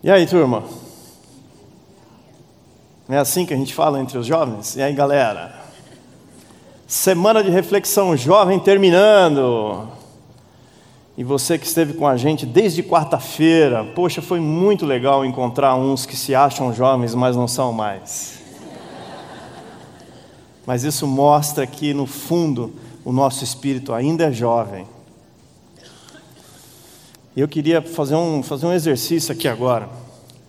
E aí, turma? É assim que a gente fala entre os jovens? E aí, galera? Semana de reflexão jovem terminando. E você que esteve com a gente desde quarta-feira, poxa, foi muito legal encontrar uns que se acham jovens, mas não são mais. Mas isso mostra que, no fundo, o nosso espírito ainda é jovem. Eu queria fazer um, fazer um exercício aqui agora.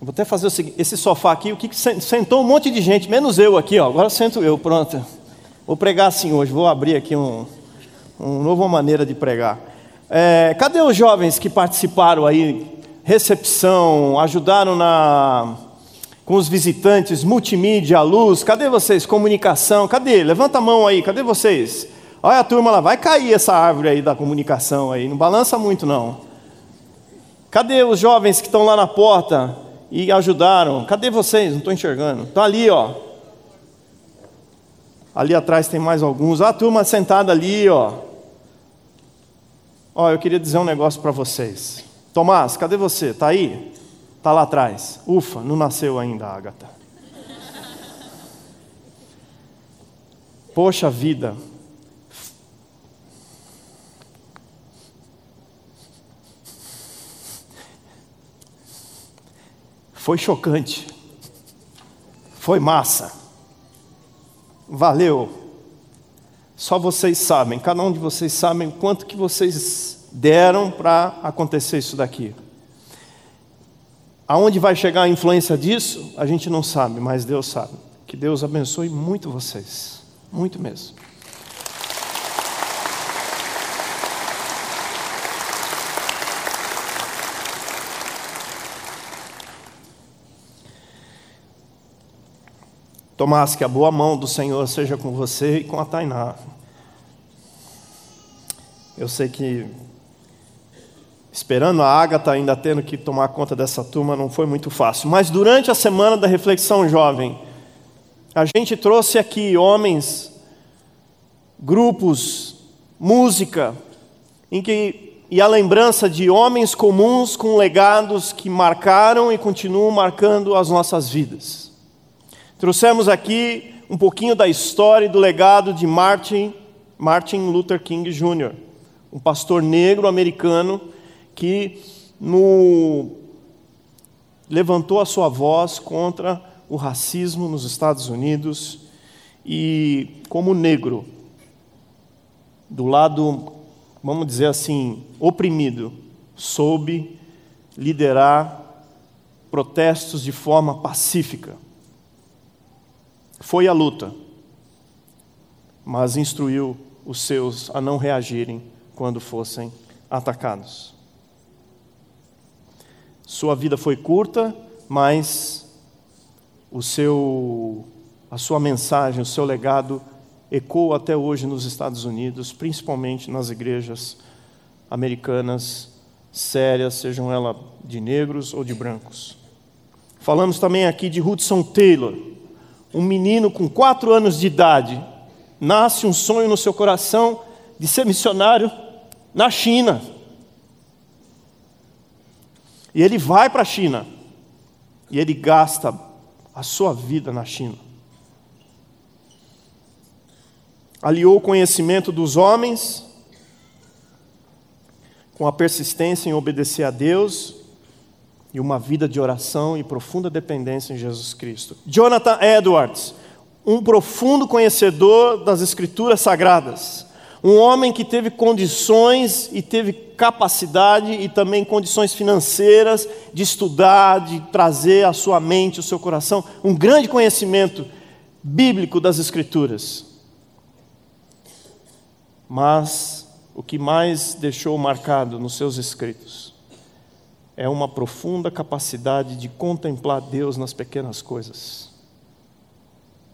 vou até fazer o seguinte: esse sofá aqui, o que sentou um monte de gente, menos eu aqui, ó. Agora sento eu, pronto. Vou pregar assim hoje, vou abrir aqui um, uma nova maneira de pregar. É, cadê os jovens que participaram aí? Recepção, ajudaram na, com os visitantes, multimídia, luz, cadê vocês? Comunicação, cadê? Levanta a mão aí, cadê vocês? Olha a turma lá, vai cair essa árvore aí da comunicação aí, não balança muito não. Cadê os jovens que estão lá na porta e ajudaram? Cadê vocês? Não estou enxergando. Estão ali, ó. Ali atrás tem mais alguns. Ah, a turma sentada ali, ó. Ó, eu queria dizer um negócio para vocês. Tomás, cadê você? Está aí? Está lá atrás. Ufa, não nasceu ainda, Agatha. Poxa vida, Foi chocante. Foi massa. Valeu. Só vocês sabem, cada um de vocês sabem quanto que vocês deram para acontecer isso daqui. Aonde vai chegar a influência disso, a gente não sabe, mas Deus sabe. Que Deus abençoe muito vocês, muito mesmo. Tomás, que a boa mão do Senhor seja com você e com a Tainá. Eu sei que, esperando a Ágata ainda tendo que tomar conta dessa turma, não foi muito fácil. Mas durante a semana da reflexão jovem, a gente trouxe aqui homens, grupos, música, em que e a lembrança de homens comuns com legados que marcaram e continuam marcando as nossas vidas. Trouxemos aqui um pouquinho da história e do legado de Martin, Martin Luther King Jr., um pastor negro americano que no, levantou a sua voz contra o racismo nos Estados Unidos e, como negro, do lado, vamos dizer assim, oprimido, soube liderar protestos de forma pacífica foi à luta, mas instruiu os seus a não reagirem quando fossem atacados. Sua vida foi curta, mas o seu, a sua mensagem, o seu legado ecoa até hoje nos Estados Unidos, principalmente nas igrejas americanas sérias, sejam elas de negros ou de brancos. Falamos também aqui de Hudson Taylor, um menino com quatro anos de idade, nasce um sonho no seu coração de ser missionário na China. E ele vai para a China. E ele gasta a sua vida na China. Aliou o conhecimento dos homens com a persistência em obedecer a Deus e uma vida de oração e profunda dependência em Jesus Cristo. Jonathan Edwards, um profundo conhecedor das Escrituras Sagradas, um homem que teve condições e teve capacidade e também condições financeiras de estudar, de trazer à sua mente, ao seu coração, um grande conhecimento bíblico das Escrituras. Mas o que mais deixou marcado nos seus escritos é uma profunda capacidade de contemplar Deus nas pequenas coisas.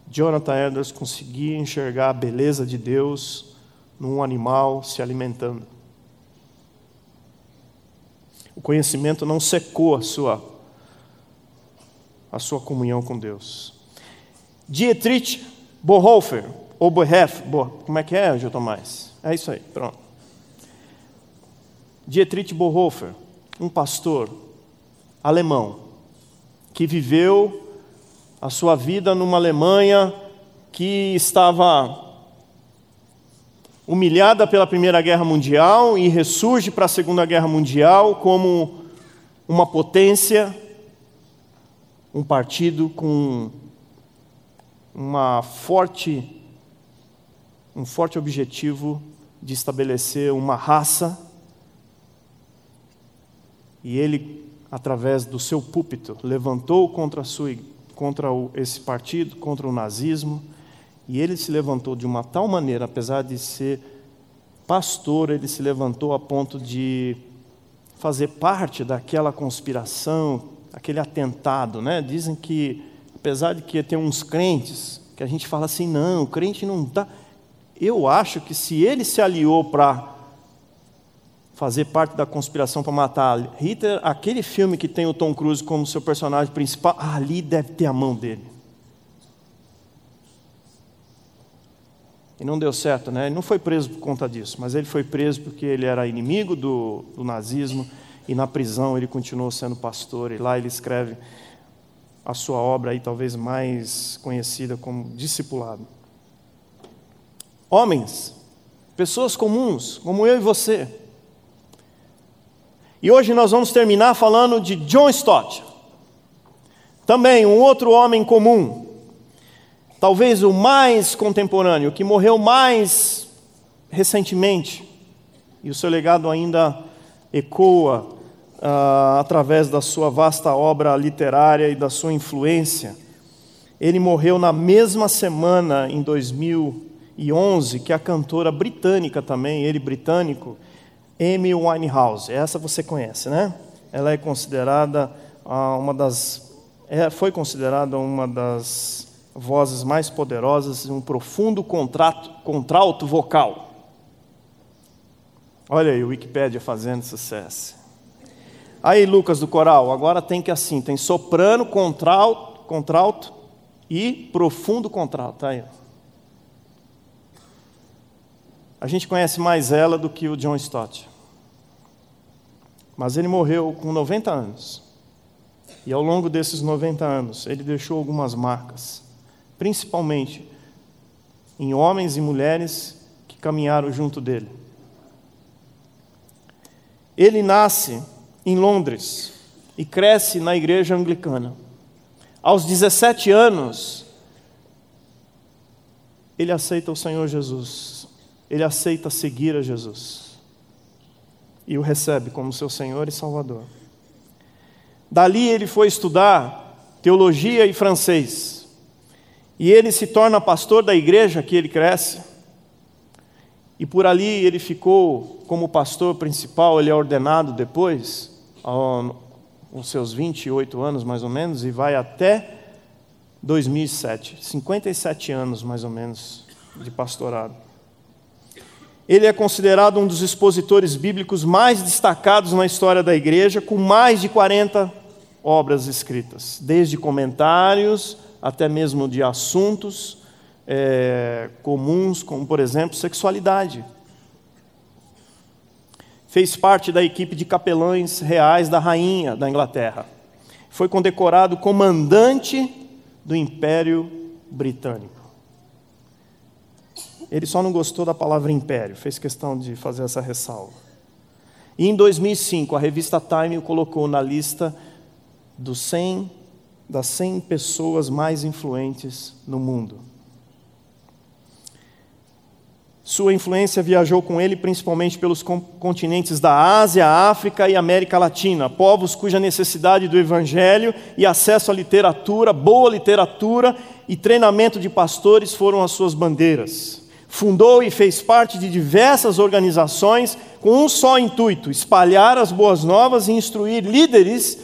Jonathan Edwards conseguia enxergar a beleza de Deus num animal se alimentando. O conhecimento não secou a sua, a sua comunhão com Deus. Dietrich Bonhoeffer, ou Bonhoeffer, como é que é, Gil Tomás? É isso aí, pronto. Dietrich Bonhoeffer, um pastor alemão, que viveu a sua vida numa Alemanha que estava humilhada pela Primeira Guerra Mundial e ressurge para a Segunda Guerra Mundial como uma potência, um partido com uma forte, um forte objetivo de estabelecer uma raça. E ele, através do seu púlpito, levantou contra, sua, contra o, esse partido, contra o nazismo, e ele se levantou de uma tal maneira, apesar de ser pastor, ele se levantou a ponto de fazer parte daquela conspiração, aquele atentado, né? Dizem que, apesar de que tem uns crentes que a gente fala assim, não, o crente não dá. Eu acho que se ele se aliou para fazer parte da conspiração para matar Hitler, aquele filme que tem o Tom Cruise como seu personagem principal, ali deve ter a mão dele. E não deu certo, né? Ele não foi preso por conta disso, mas ele foi preso porque ele era inimigo do, do nazismo e na prisão ele continuou sendo pastor. E lá ele escreve a sua obra aí talvez mais conhecida como discipulado. Homens, pessoas comuns, como eu e você. E hoje nós vamos terminar falando de John Stott. Também um outro homem comum, talvez o mais contemporâneo, que morreu mais recentemente, e o seu legado ainda ecoa uh, através da sua vasta obra literária e da sua influência. Ele morreu na mesma semana, em 2011, que a cantora britânica também, ele britânico, Amy Winehouse. Essa você conhece, né? Ela é considerada uh, uma das. É, foi considerada uma das vozes mais poderosas e um profundo contrato, contralto vocal. Olha aí, o Wikipédia fazendo sucesso. Aí, Lucas do coral, agora tem que assim, tem soprano, contralto, contralto e profundo contralto. Tá aí. A gente conhece mais ela do que o John Stott. Mas ele morreu com 90 anos. E ao longo desses 90 anos, ele deixou algumas marcas principalmente em homens e mulheres que caminharam junto dele. Ele nasce em Londres e cresce na igreja anglicana. Aos 17 anos, ele aceita o Senhor Jesus, ele aceita seguir a Jesus e o recebe como seu Senhor e Salvador. Dali ele foi estudar teologia e francês. E ele se torna pastor da igreja que ele cresce. E por ali ele ficou como pastor principal, ele é ordenado depois, aos seus 28 anos mais ou menos, e vai até 2007, 57 anos mais ou menos de pastorado. Ele é considerado um dos expositores bíblicos mais destacados na história da igreja, com mais de 40 obras escritas, desde comentários até mesmo de assuntos é, comuns, como, por exemplo, sexualidade. Fez parte da equipe de capelães reais da rainha da Inglaterra. Foi condecorado comandante do Império Britânico. Ele só não gostou da palavra império, fez questão de fazer essa ressalva. E em 2005, a revista Time o colocou na lista dos 100 das 100 pessoas mais influentes no mundo. Sua influência viajou com ele principalmente pelos continentes da Ásia, África e América Latina, povos cuja necessidade do evangelho e acesso à literatura, boa literatura e treinamento de pastores foram as suas bandeiras. Fundou e fez parte de diversas organizações com um só intuito: espalhar as boas novas e instruir líderes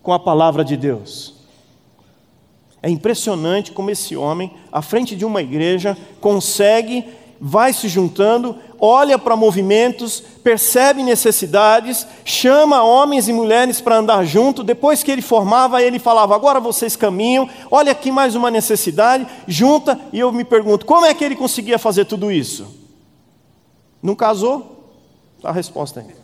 com a palavra de Deus. É impressionante como esse homem, à frente de uma igreja, consegue, vai se juntando, olha para movimentos, percebe necessidades, chama homens e mulheres para andar junto. Depois que ele formava, ele falava: agora vocês caminham, olha aqui mais uma necessidade, junta. E eu me pergunto: como é que ele conseguia fazer tudo isso? Não casou? A resposta é.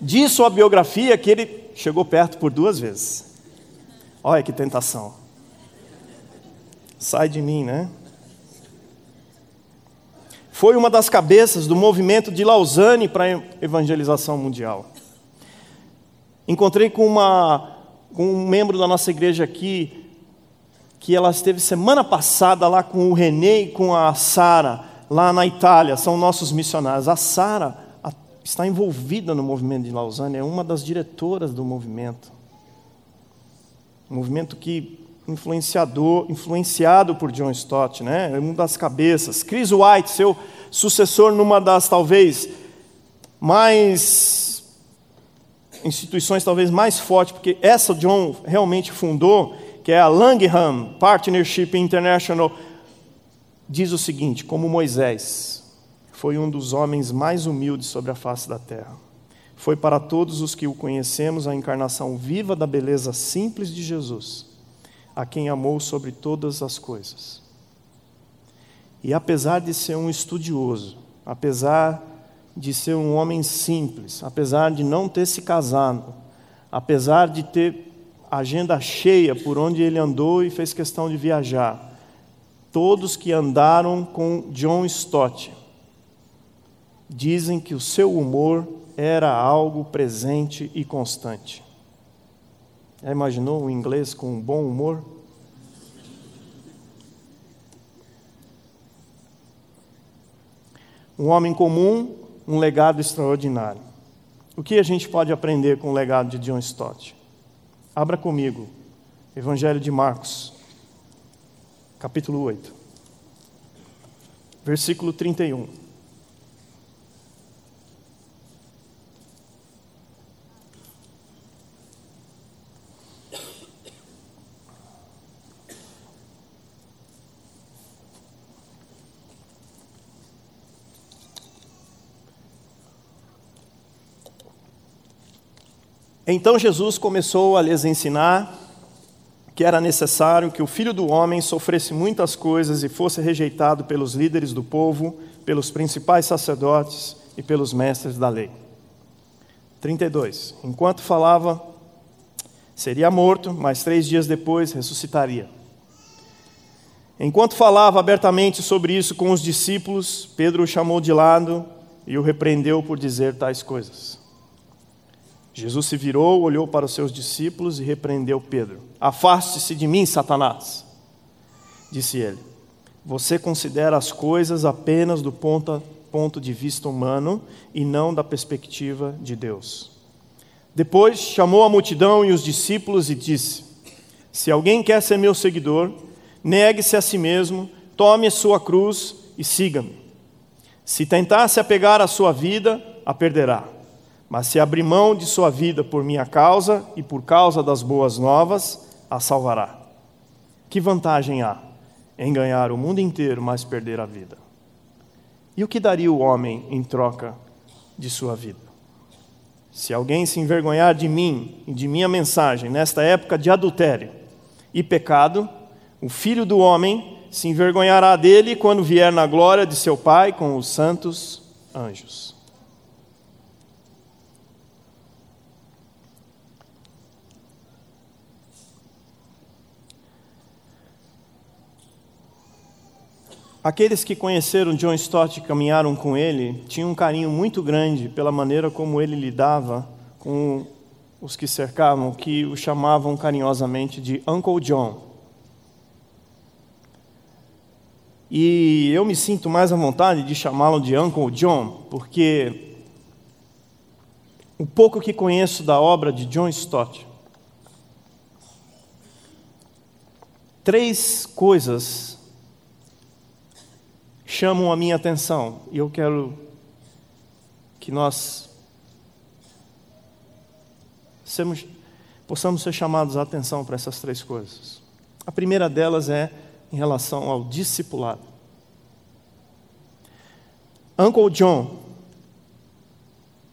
diz sua biografia que ele chegou perto por duas vezes. Olha que tentação. Sai de mim, né? Foi uma das cabeças do movimento de Lausanne para a evangelização mundial. Encontrei com, uma, com um membro da nossa igreja aqui, que ela esteve semana passada lá com o René e com a Sara, lá na Itália, são nossos missionários. A Sara está envolvida no movimento de Lausanne, é uma das diretoras do movimento. Um movimento que influenciador, influenciado por John Stott, né? É uma das cabeças. Chris White, seu sucessor numa das talvez mais instituições talvez mais fortes, porque essa John realmente fundou, que é a Langham Partnership International, diz o seguinte: como Moisés foi um dos homens mais humildes sobre a face da terra. Foi para todos os que o conhecemos a encarnação viva da beleza simples de Jesus a quem amou sobre todas as coisas. E apesar de ser um estudioso, apesar de ser um homem simples, apesar de não ter se casado, apesar de ter agenda cheia por onde ele andou e fez questão de viajar, todos que andaram com John Stott dizem que o seu humor era algo presente e constante. Já imaginou um inglês com bom humor? Um homem comum, um legado extraordinário. O que a gente pode aprender com o legado de John Stott? Abra comigo, Evangelho de Marcos, capítulo 8, versículo 31. Então Jesus começou a lhes ensinar que era necessário que o filho do homem sofresse muitas coisas e fosse rejeitado pelos líderes do povo, pelos principais sacerdotes e pelos mestres da lei. 32. Enquanto falava, seria morto, mas três dias depois ressuscitaria. Enquanto falava abertamente sobre isso com os discípulos, Pedro o chamou de lado e o repreendeu por dizer tais coisas. Jesus se virou, olhou para os seus discípulos e repreendeu Pedro. Afaste-se de mim, Satanás, disse ele. Você considera as coisas apenas do ponto, de vista humano e não da perspectiva de Deus. Depois chamou a multidão e os discípulos e disse: Se alguém quer ser meu seguidor, negue-se a si mesmo, tome a sua cruz e siga-me. Se tentar se apegar à sua vida, a perderá mas se abrir mão de sua vida por minha causa e por causa das boas novas, a salvará. Que vantagem há em ganhar o mundo inteiro, mas perder a vida? E o que daria o homem em troca de sua vida? Se alguém se envergonhar de mim e de minha mensagem nesta época de adultério e pecado, o filho do homem se envergonhará dele quando vier na glória de seu Pai com os santos anjos. Aqueles que conheceram John Stott e caminharam com ele tinham um carinho muito grande pela maneira como ele lidava com os que cercavam, que o chamavam carinhosamente de Uncle John. E eu me sinto mais à vontade de chamá-lo de Uncle John, porque o pouco que conheço da obra de John Stott, três coisas chamam a minha atenção e eu quero que nós possamos ser chamados a atenção para essas três coisas. A primeira delas é em relação ao discipulado. Uncle John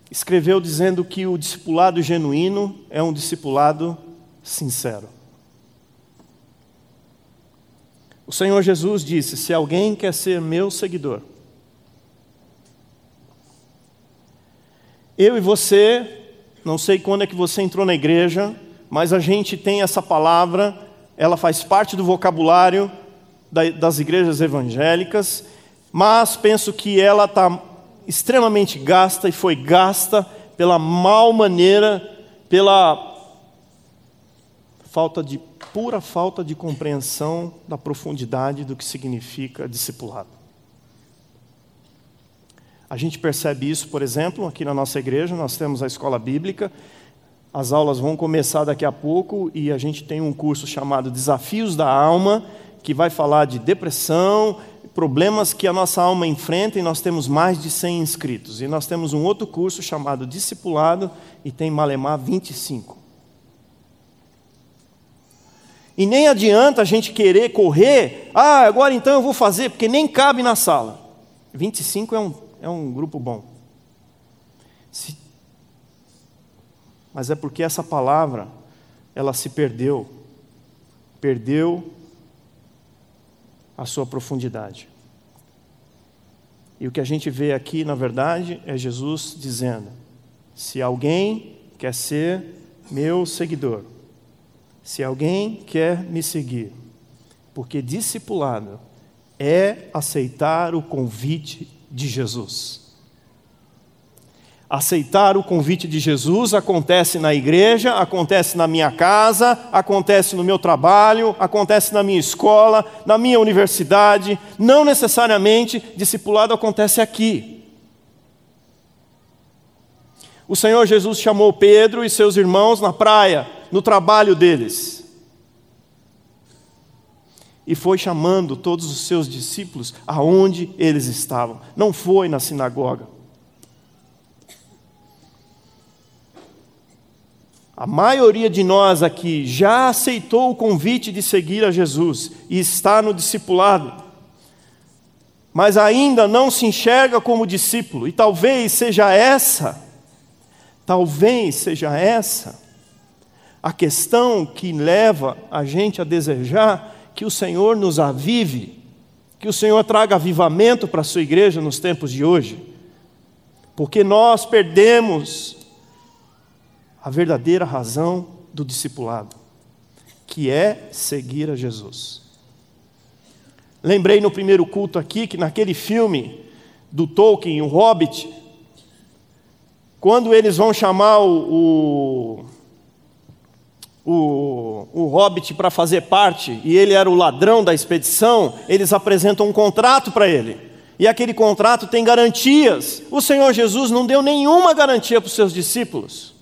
escreveu dizendo que o discipulado genuíno é um discipulado sincero. O Senhor Jesus disse: Se alguém quer ser meu seguidor, eu e você não sei quando é que você entrou na igreja, mas a gente tem essa palavra, ela faz parte do vocabulário das igrejas evangélicas, mas penso que ela está extremamente gasta e foi gasta pela mal maneira, pela falta de pura falta de compreensão da profundidade do que significa discipulado. A gente percebe isso, por exemplo, aqui na nossa igreja, nós temos a escola bíblica. As aulas vão começar daqui a pouco e a gente tem um curso chamado Desafios da Alma, que vai falar de depressão, problemas que a nossa alma enfrenta e nós temos mais de 100 inscritos. E nós temos um outro curso chamado Discipulado e tem Malemar 25. E nem adianta a gente querer correr, ah, agora então eu vou fazer, porque nem cabe na sala. 25 é um é um grupo bom. Se... Mas é porque essa palavra, ela se perdeu. Perdeu a sua profundidade. E o que a gente vê aqui, na verdade, é Jesus dizendo: se alguém quer ser meu seguidor, se alguém quer me seguir, porque discipulado é aceitar o convite de Jesus. Aceitar o convite de Jesus acontece na igreja, acontece na minha casa, acontece no meu trabalho, acontece na minha escola, na minha universidade. Não necessariamente discipulado acontece aqui. O Senhor Jesus chamou Pedro e seus irmãos na praia, no trabalho deles e foi chamando todos os seus discípulos aonde eles estavam. Não foi na sinagoga. A maioria de nós aqui já aceitou o convite de seguir a Jesus e está no discipulado, mas ainda não se enxerga como discípulo, e talvez seja essa, talvez seja essa, a questão que leva a gente a desejar que o Senhor nos avive, que o Senhor traga avivamento para a sua igreja nos tempos de hoje, porque nós perdemos a verdadeira razão do discipulado, que é seguir a Jesus. Lembrei no primeiro culto aqui que naquele filme do Tolkien, o Hobbit, quando eles vão chamar o, o o, o hobbit para fazer parte, e ele era o ladrão da expedição, eles apresentam um contrato para ele. E aquele contrato tem garantias. O Senhor Jesus não deu nenhuma garantia para os seus discípulos.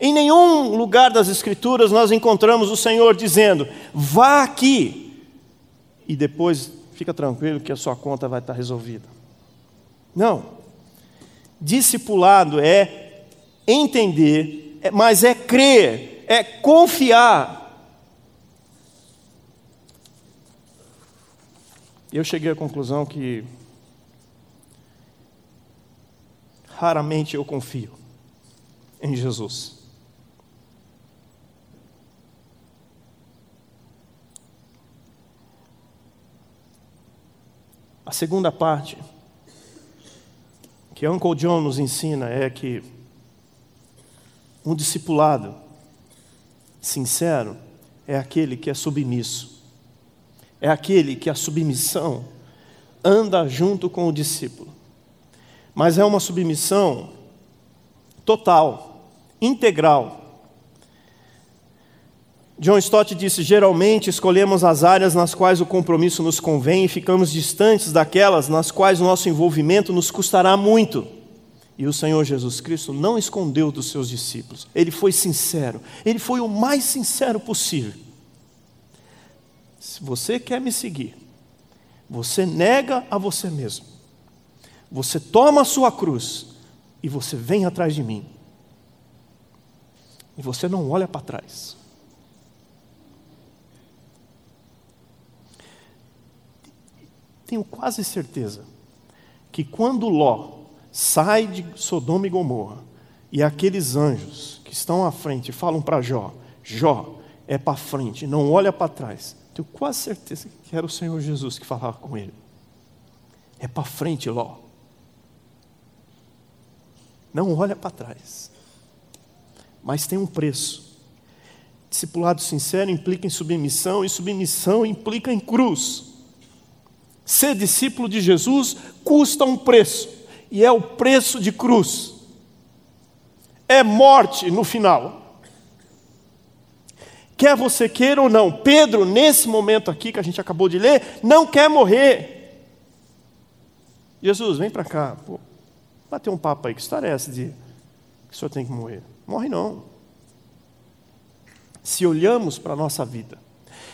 Em nenhum lugar das Escrituras nós encontramos o Senhor dizendo: vá aqui, e depois fica tranquilo que a sua conta vai estar resolvida. Não. Discipulado é entender mas é crer, é confiar. Eu cheguei à conclusão que raramente eu confio em Jesus. A segunda parte que Uncle John nos ensina é que um discipulado sincero é aquele que é submisso. É aquele que a submissão anda junto com o discípulo. Mas é uma submissão total, integral. John Stott disse: geralmente escolhemos as áreas nas quais o compromisso nos convém e ficamos distantes daquelas nas quais o nosso envolvimento nos custará muito. E o Senhor Jesus Cristo não escondeu dos seus discípulos, ele foi sincero, ele foi o mais sincero possível. Se você quer me seguir, você nega a você mesmo, você toma a sua cruz e você vem atrás de mim, e você não olha para trás. Tenho quase certeza que quando Ló sai de Sodoma e Gomorra, e aqueles anjos que estão à frente falam para Jó: Jó, é para frente, não olha para trás. Tenho quase certeza que era o Senhor Jesus que falava com ele. É para frente, Ló. Não olha para trás. Mas tem um preço. Discipulado sincero implica em submissão, e submissão implica em cruz. Ser discípulo de Jesus custa um preço, e é o preço de cruz. É morte no final. Quer você queira ou não, Pedro, nesse momento aqui que a gente acabou de ler, não quer morrer. Jesus, vem para cá. Pô, bater um papo aí, que história é essa de que o senhor tem que morrer? Morre não. Se olhamos para a nossa vida,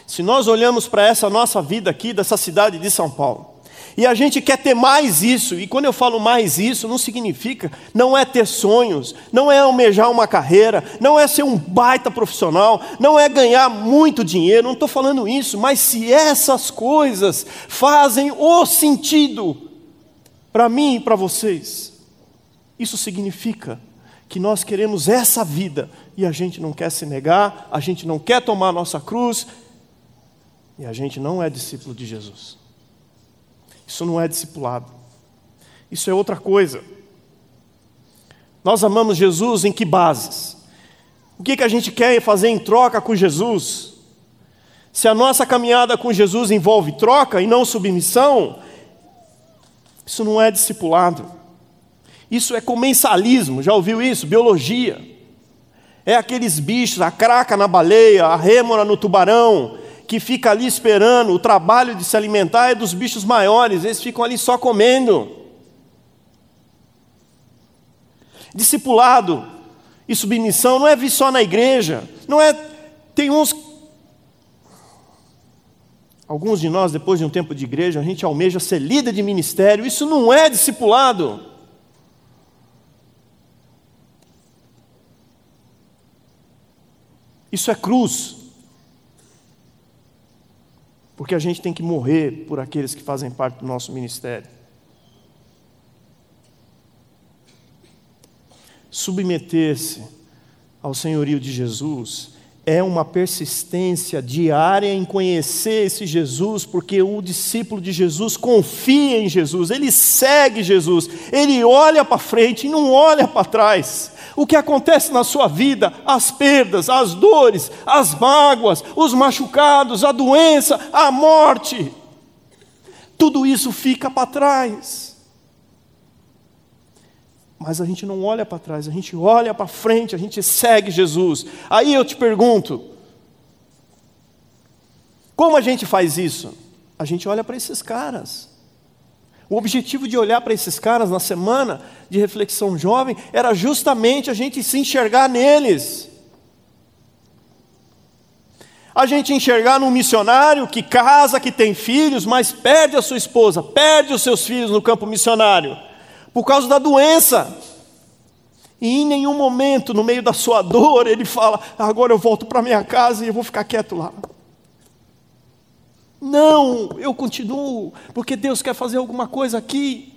se nós olhamos para essa nossa vida aqui, dessa cidade de São Paulo, e a gente quer ter mais isso, e quando eu falo mais isso, não significa, não é ter sonhos, não é almejar uma carreira, não é ser um baita profissional, não é ganhar muito dinheiro, não estou falando isso, mas se essas coisas fazem o sentido para mim e para vocês, isso significa que nós queremos essa vida e a gente não quer se negar, a gente não quer tomar a nossa cruz e a gente não é discípulo de Jesus. Isso não é discipulado. Isso é outra coisa. Nós amamos Jesus em que bases? O que, que a gente quer fazer em troca com Jesus? Se a nossa caminhada com Jesus envolve troca e não submissão, isso não é discipulado. Isso é comensalismo, já ouviu isso? Biologia. É aqueles bichos, a craca na baleia, a rêmora no tubarão, que fica ali esperando, o trabalho de se alimentar é dos bichos maiores, eles ficam ali só comendo. Discipulado e submissão não é vir só na igreja, não é. Tem uns. Alguns de nós, depois de um tempo de igreja, a gente almeja ser líder de ministério, isso não é discipulado. Isso é cruz porque a gente tem que morrer por aqueles que fazem parte do nosso ministério. Submeter-se ao senhorio de Jesus é uma persistência diária em conhecer esse Jesus, porque o discípulo de Jesus confia em Jesus, ele segue Jesus, ele olha para frente e não olha para trás. O que acontece na sua vida, as perdas, as dores, as mágoas, os machucados, a doença, a morte, tudo isso fica para trás. Mas a gente não olha para trás, a gente olha para frente, a gente segue Jesus. Aí eu te pergunto: como a gente faz isso? A gente olha para esses caras. O objetivo de olhar para esses caras na semana de reflexão jovem era justamente a gente se enxergar neles. A gente enxergar num missionário que casa, que tem filhos, mas perde a sua esposa, perde os seus filhos no campo missionário, por causa da doença. E em nenhum momento, no meio da sua dor, ele fala: agora eu volto para minha casa e eu vou ficar quieto lá. Não, eu continuo, porque Deus quer fazer alguma coisa aqui.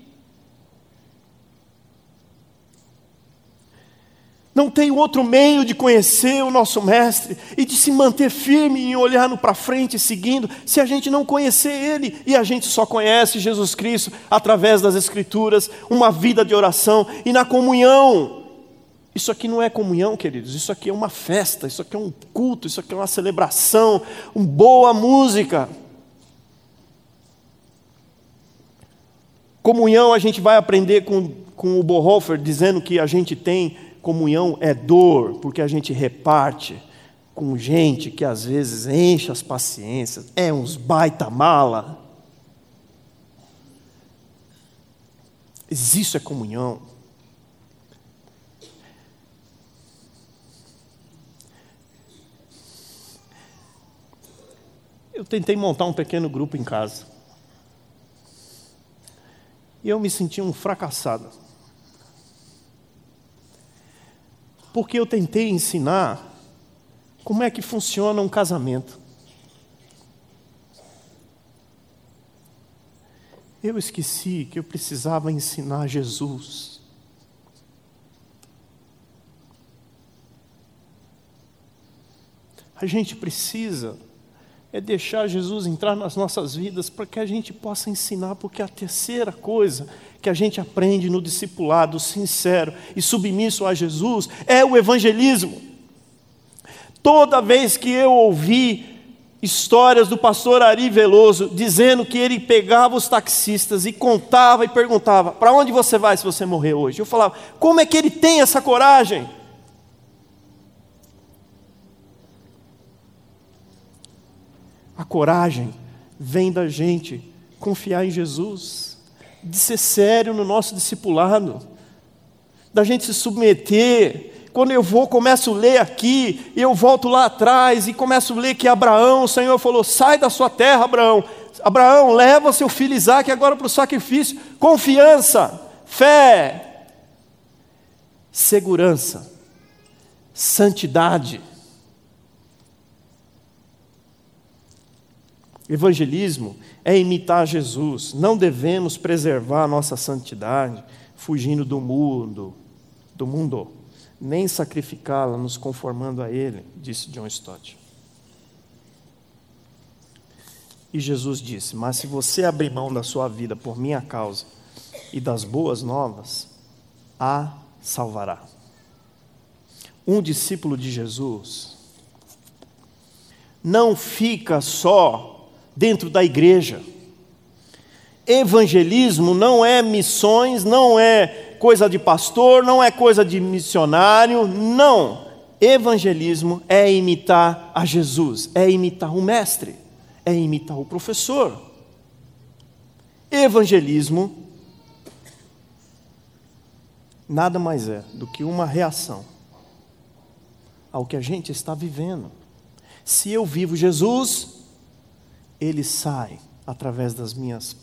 Não tem outro meio de conhecer o nosso Mestre e de se manter firme em olhando para frente, seguindo, se a gente não conhecer Ele. E a gente só conhece Jesus Cristo através das Escrituras, uma vida de oração e na comunhão. Isso aqui não é comunhão, queridos, isso aqui é uma festa, isso aqui é um culto, isso aqui é uma celebração, uma boa música. Comunhão a gente vai aprender com, com o Bonhoeffer dizendo que a gente tem comunhão é dor, porque a gente reparte com gente que às vezes enche as paciências, é uns baita mala. Isso é comunhão. Eu tentei montar um pequeno grupo em casa. E eu me senti um fracassado. Porque eu tentei ensinar como é que funciona um casamento. Eu esqueci que eu precisava ensinar Jesus. A gente precisa é deixar Jesus entrar nas nossas vidas para que a gente possa ensinar, porque a terceira coisa que a gente aprende no discipulado sincero e submisso a Jesus é o evangelismo. Toda vez que eu ouvi histórias do pastor Ari Veloso dizendo que ele pegava os taxistas e contava e perguntava: "Para onde você vai se você morrer hoje?". Eu falava: "Como é que ele tem essa coragem?" Coragem vem da gente confiar em Jesus, de ser sério no nosso discipulado, da gente se submeter. Quando eu vou, começo a ler aqui, eu volto lá atrás e começo a ler que Abraão, o Senhor falou: sai da sua terra, Abraão. Abraão, leva seu filho Isaac agora para o sacrifício. Confiança, fé, segurança, santidade. Evangelismo é imitar Jesus. Não devemos preservar a nossa santidade fugindo do mundo, do mundo, nem sacrificá-la nos conformando a ele, disse John Stott. E Jesus disse: Mas se você abrir mão da sua vida por minha causa e das boas novas, a salvará. Um discípulo de Jesus não fica só dentro da igreja. Evangelismo não é missões, não é coisa de pastor, não é coisa de missionário, não. Evangelismo é imitar a Jesus, é imitar o mestre, é imitar o professor. Evangelismo nada mais é do que uma reação ao que a gente está vivendo. Se eu vivo Jesus, ele sai através das minhas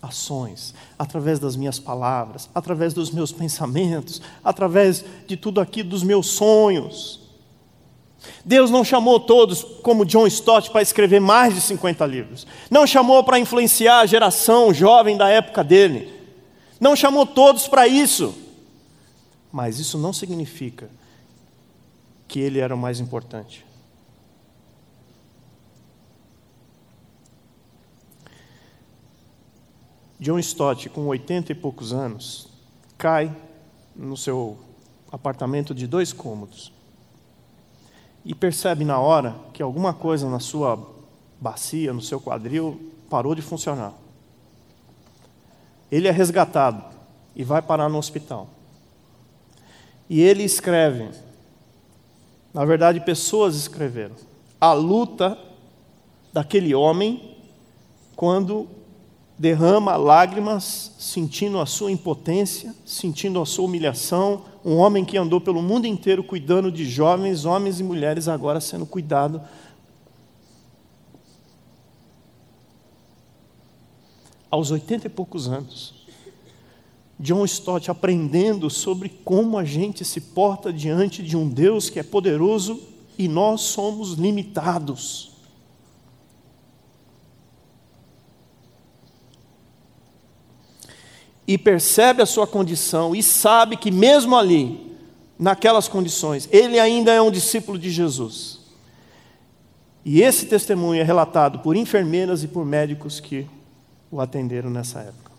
ações, através das minhas palavras, através dos meus pensamentos, através de tudo aqui dos meus sonhos. Deus não chamou todos, como John Stott, para escrever mais de 50 livros. Não chamou para influenciar a geração jovem da época dele. Não chamou todos para isso. Mas isso não significa que ele era o mais importante. John Stott, com 80 e poucos anos, cai no seu apartamento de dois cômodos e percebe na hora que alguma coisa na sua bacia, no seu quadril, parou de funcionar. Ele é resgatado e vai parar no hospital. E ele escreve, na verdade, pessoas escreveram, a luta daquele homem quando derrama lágrimas, sentindo a sua impotência, sentindo a sua humilhação. Um homem que andou pelo mundo inteiro cuidando de jovens, homens e mulheres, agora sendo cuidado. Aos oitenta e poucos anos, John Stott aprendendo sobre como a gente se porta diante de um Deus que é poderoso e nós somos limitados. E percebe a sua condição e sabe que, mesmo ali, naquelas condições, ele ainda é um discípulo de Jesus. E esse testemunho é relatado por enfermeiras e por médicos que o atenderam nessa época.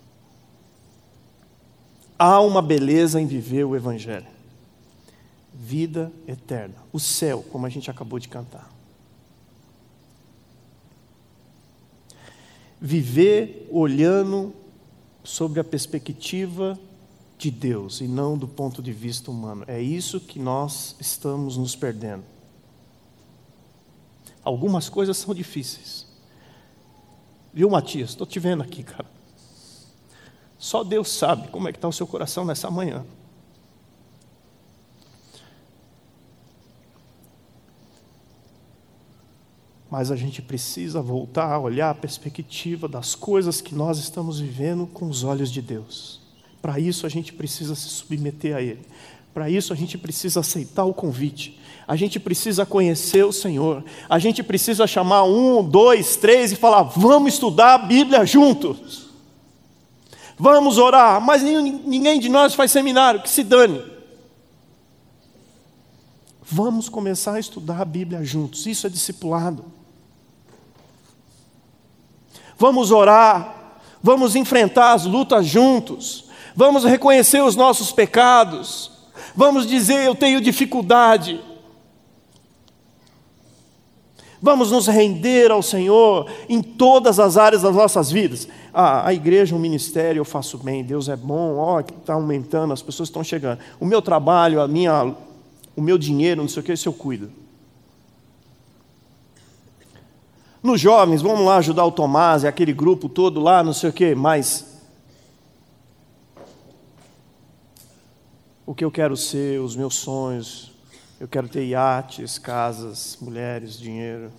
Há uma beleza em viver o Evangelho. Vida eterna. O céu, como a gente acabou de cantar. Viver olhando sobre a perspectiva de Deus e não do ponto de vista humano. É isso que nós estamos nos perdendo. Algumas coisas são difíceis. Viu, Matias? Estou te vendo aqui, cara. Só Deus sabe como é que está o seu coração nessa manhã. Mas a gente precisa voltar a olhar a perspectiva das coisas que nós estamos vivendo com os olhos de Deus. Para isso a gente precisa se submeter a Ele. Para isso a gente precisa aceitar o convite. A gente precisa conhecer o Senhor. A gente precisa chamar um, dois, três e falar: vamos estudar a Bíblia juntos. Vamos orar. Mas ninguém de nós faz seminário, que se dane. Vamos começar a estudar a Bíblia juntos. Isso é discipulado. Vamos orar, vamos enfrentar as lutas juntos, vamos reconhecer os nossos pecados, vamos dizer: Eu tenho dificuldade. Vamos nos render ao Senhor em todas as áreas das nossas vidas. Ah, a igreja, o ministério, eu faço bem, Deus é bom, ó, está aumentando, as pessoas estão chegando. O meu trabalho, a minha, o meu dinheiro, não sei o que, isso eu cuido. Nos jovens, vamos lá ajudar o Tomás e aquele grupo todo lá, não sei o que, mas o que eu quero ser, os meus sonhos, eu quero ter iates, casas, mulheres, dinheiro.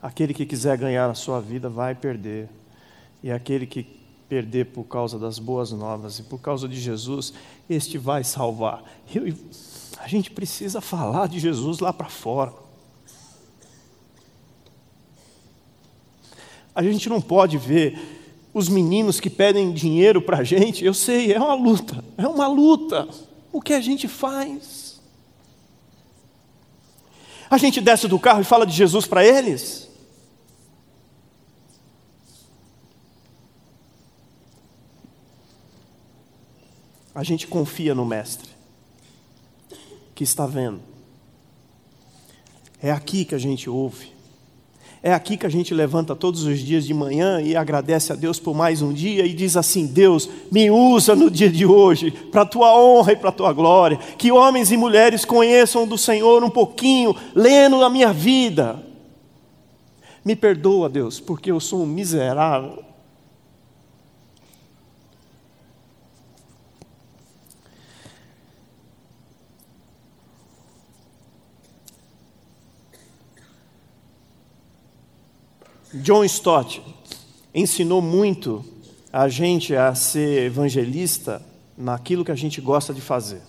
Aquele que quiser ganhar a sua vida vai perder. E aquele que perder por causa das boas novas e por causa de Jesus, este vai salvar. Eu, a gente precisa falar de Jesus lá para fora. A gente não pode ver os meninos que pedem dinheiro para a gente, eu sei, é uma luta, é uma luta. O que a gente faz? A gente desce do carro e fala de Jesus para eles? A gente confia no Mestre, que está vendo. É aqui que a gente ouve. É aqui que a gente levanta todos os dias de manhã e agradece a Deus por mais um dia e diz assim: Deus, me usa no dia de hoje para a tua honra e para a tua glória. Que homens e mulheres conheçam do Senhor um pouquinho, lendo a minha vida. Me perdoa, Deus, porque eu sou um miserável. John Stott ensinou muito a gente a ser evangelista naquilo que a gente gosta de fazer.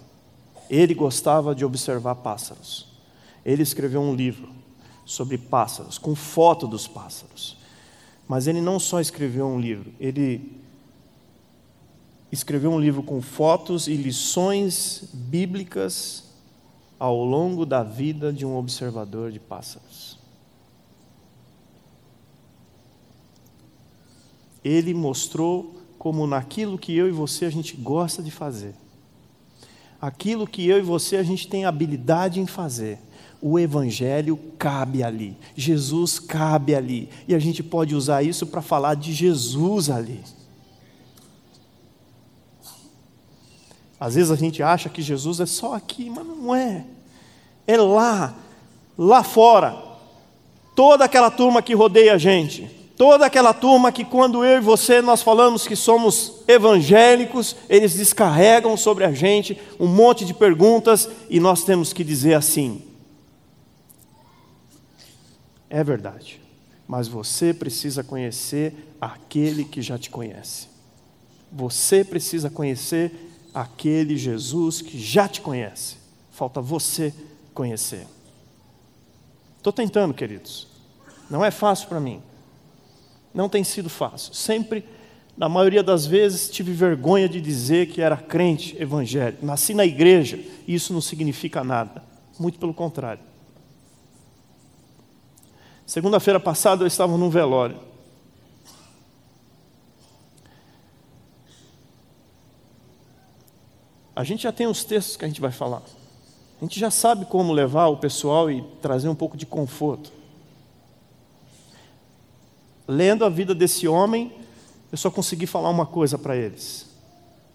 Ele gostava de observar pássaros. Ele escreveu um livro sobre pássaros, com foto dos pássaros. Mas ele não só escreveu um livro, ele escreveu um livro com fotos e lições bíblicas ao longo da vida de um observador de pássaros. Ele mostrou como naquilo que eu e você a gente gosta de fazer, aquilo que eu e você a gente tem habilidade em fazer, o Evangelho cabe ali, Jesus cabe ali, e a gente pode usar isso para falar de Jesus ali. Às vezes a gente acha que Jesus é só aqui, mas não é. É lá, lá fora. Toda aquela turma que rodeia a gente toda aquela turma que quando eu e você nós falamos que somos evangélicos, eles descarregam sobre a gente um monte de perguntas e nós temos que dizer assim: É verdade, mas você precisa conhecer aquele que já te conhece. Você precisa conhecer aquele Jesus que já te conhece. Falta você conhecer. Estou tentando, queridos. Não é fácil para mim. Não tem sido fácil. Sempre, na maioria das vezes, tive vergonha de dizer que era crente evangélico. Nasci na igreja e isso não significa nada. Muito pelo contrário. Segunda-feira passada eu estava num velório. A gente já tem os textos que a gente vai falar. A gente já sabe como levar o pessoal e trazer um pouco de conforto lendo a vida desse homem, eu só consegui falar uma coisa para eles.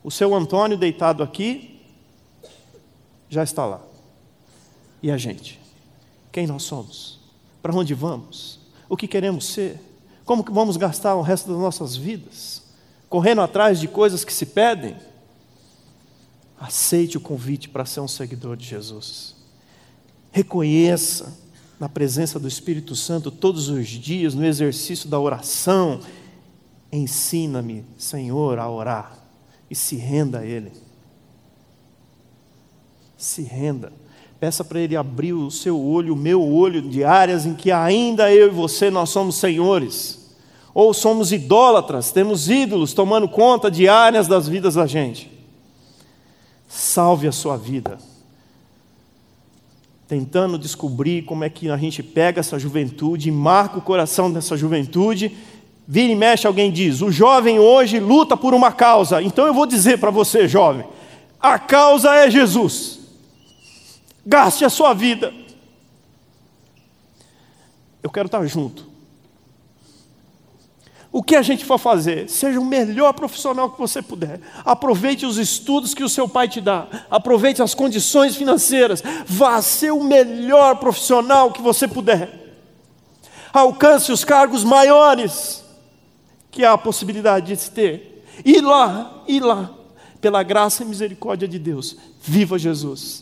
O seu Antônio deitado aqui já está lá. E a gente? Quem nós somos? Para onde vamos? O que queremos ser? Como que vamos gastar o resto das nossas vidas? Correndo atrás de coisas que se pedem? Aceite o convite para ser um seguidor de Jesus. Reconheça na presença do Espírito Santo todos os dias, no exercício da oração. Ensina-me, Senhor, a orar e se renda a Ele. Se renda. Peça para Ele abrir o seu olho, o meu olho, de áreas em que ainda eu e você nós somos senhores. Ou somos idólatras, temos ídolos tomando conta de áreas das vidas da gente. Salve a sua vida tentando descobrir como é que a gente pega essa juventude, marca o coração dessa juventude. Vira e mexe, alguém diz: o jovem hoje luta por uma causa. Então eu vou dizer para você, jovem: a causa é Jesus. Gaste a sua vida. Eu quero estar junto. O que a gente for fazer, seja o melhor profissional que você puder. Aproveite os estudos que o seu pai te dá. Aproveite as condições financeiras. Vá ser o melhor profissional que você puder. Alcance os cargos maiores que há a possibilidade de se ter. E lá, e lá, pela graça e misericórdia de Deus, viva Jesus.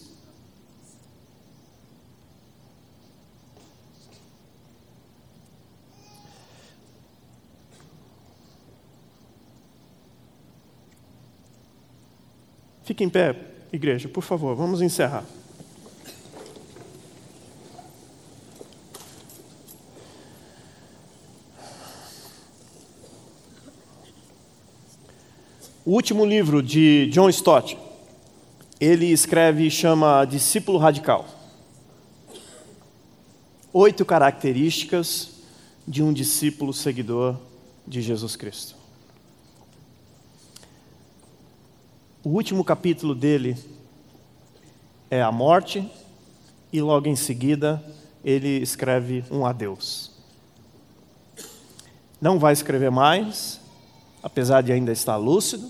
Fique em pé, igreja, por favor, vamos encerrar. O último livro de John Stott, ele escreve e chama Discípulo Radical. Oito características de um discípulo seguidor de Jesus Cristo. O último capítulo dele é a morte, e logo em seguida ele escreve um adeus. Não vai escrever mais, apesar de ainda estar lúcido,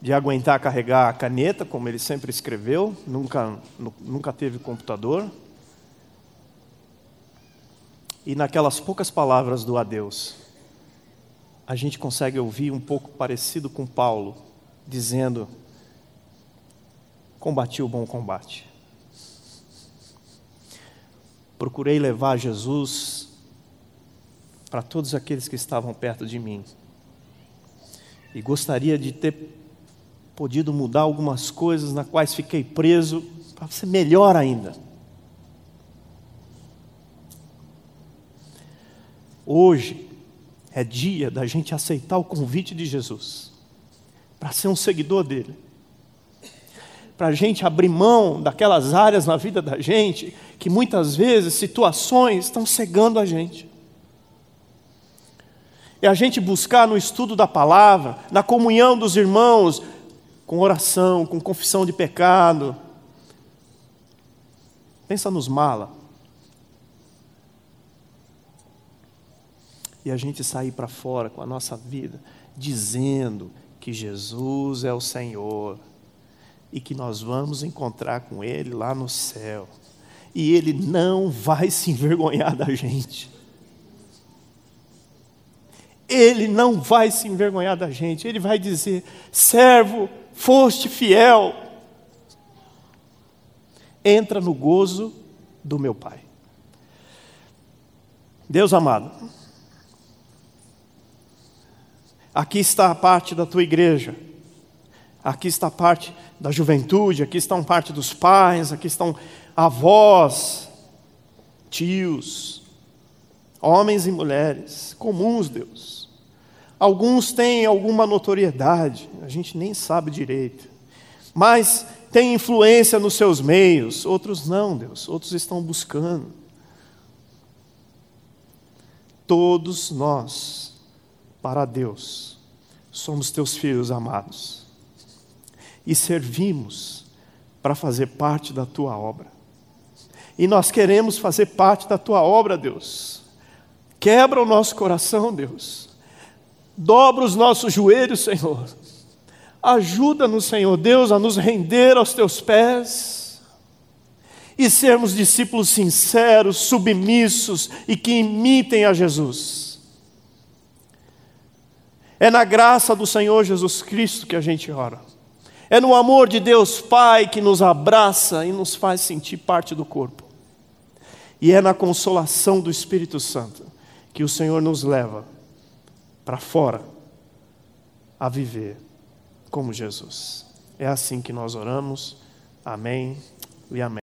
de aguentar carregar a caneta, como ele sempre escreveu, nunca, nunca teve computador. E naquelas poucas palavras do adeus, a gente consegue ouvir um pouco parecido com Paulo, dizendo: Combati o bom combate. Procurei levar Jesus para todos aqueles que estavam perto de mim. E gostaria de ter podido mudar algumas coisas na quais fiquei preso para ser melhor ainda. Hoje é dia da gente aceitar o convite de Jesus para ser um seguidor dele. Para a gente abrir mão daquelas áreas na vida da gente que muitas vezes situações estão cegando a gente. É a gente buscar no estudo da palavra, na comunhão dos irmãos, com oração, com confissão de pecado. Pensa nos mala. E a gente sair para fora com a nossa vida dizendo que Jesus é o Senhor e que nós vamos encontrar com Ele lá no céu. E Ele não vai se envergonhar da gente. Ele não vai se envergonhar da gente. Ele vai dizer: servo, foste fiel. Entra no gozo do meu Pai. Deus amado, Aqui está a parte da tua igreja. Aqui está a parte da juventude, aqui estão parte dos pais, aqui estão avós, tios, homens e mulheres, comuns, Deus. Alguns têm alguma notoriedade, a gente nem sabe direito, mas têm influência nos seus meios, outros não, Deus, outros estão buscando. Todos nós para Deus, somos teus filhos amados e servimos para fazer parte da tua obra. E nós queremos fazer parte da tua obra, Deus. Quebra o nosso coração, Deus. Dobra os nossos joelhos, Senhor. Ajuda-nos, Senhor Deus, a nos render aos teus pés e sermos discípulos sinceros, submissos e que imitem a Jesus. É na graça do Senhor Jesus Cristo que a gente ora. É no amor de Deus Pai que nos abraça e nos faz sentir parte do corpo. E é na consolação do Espírito Santo que o Senhor nos leva para fora a viver como Jesus. É assim que nós oramos. Amém e amém.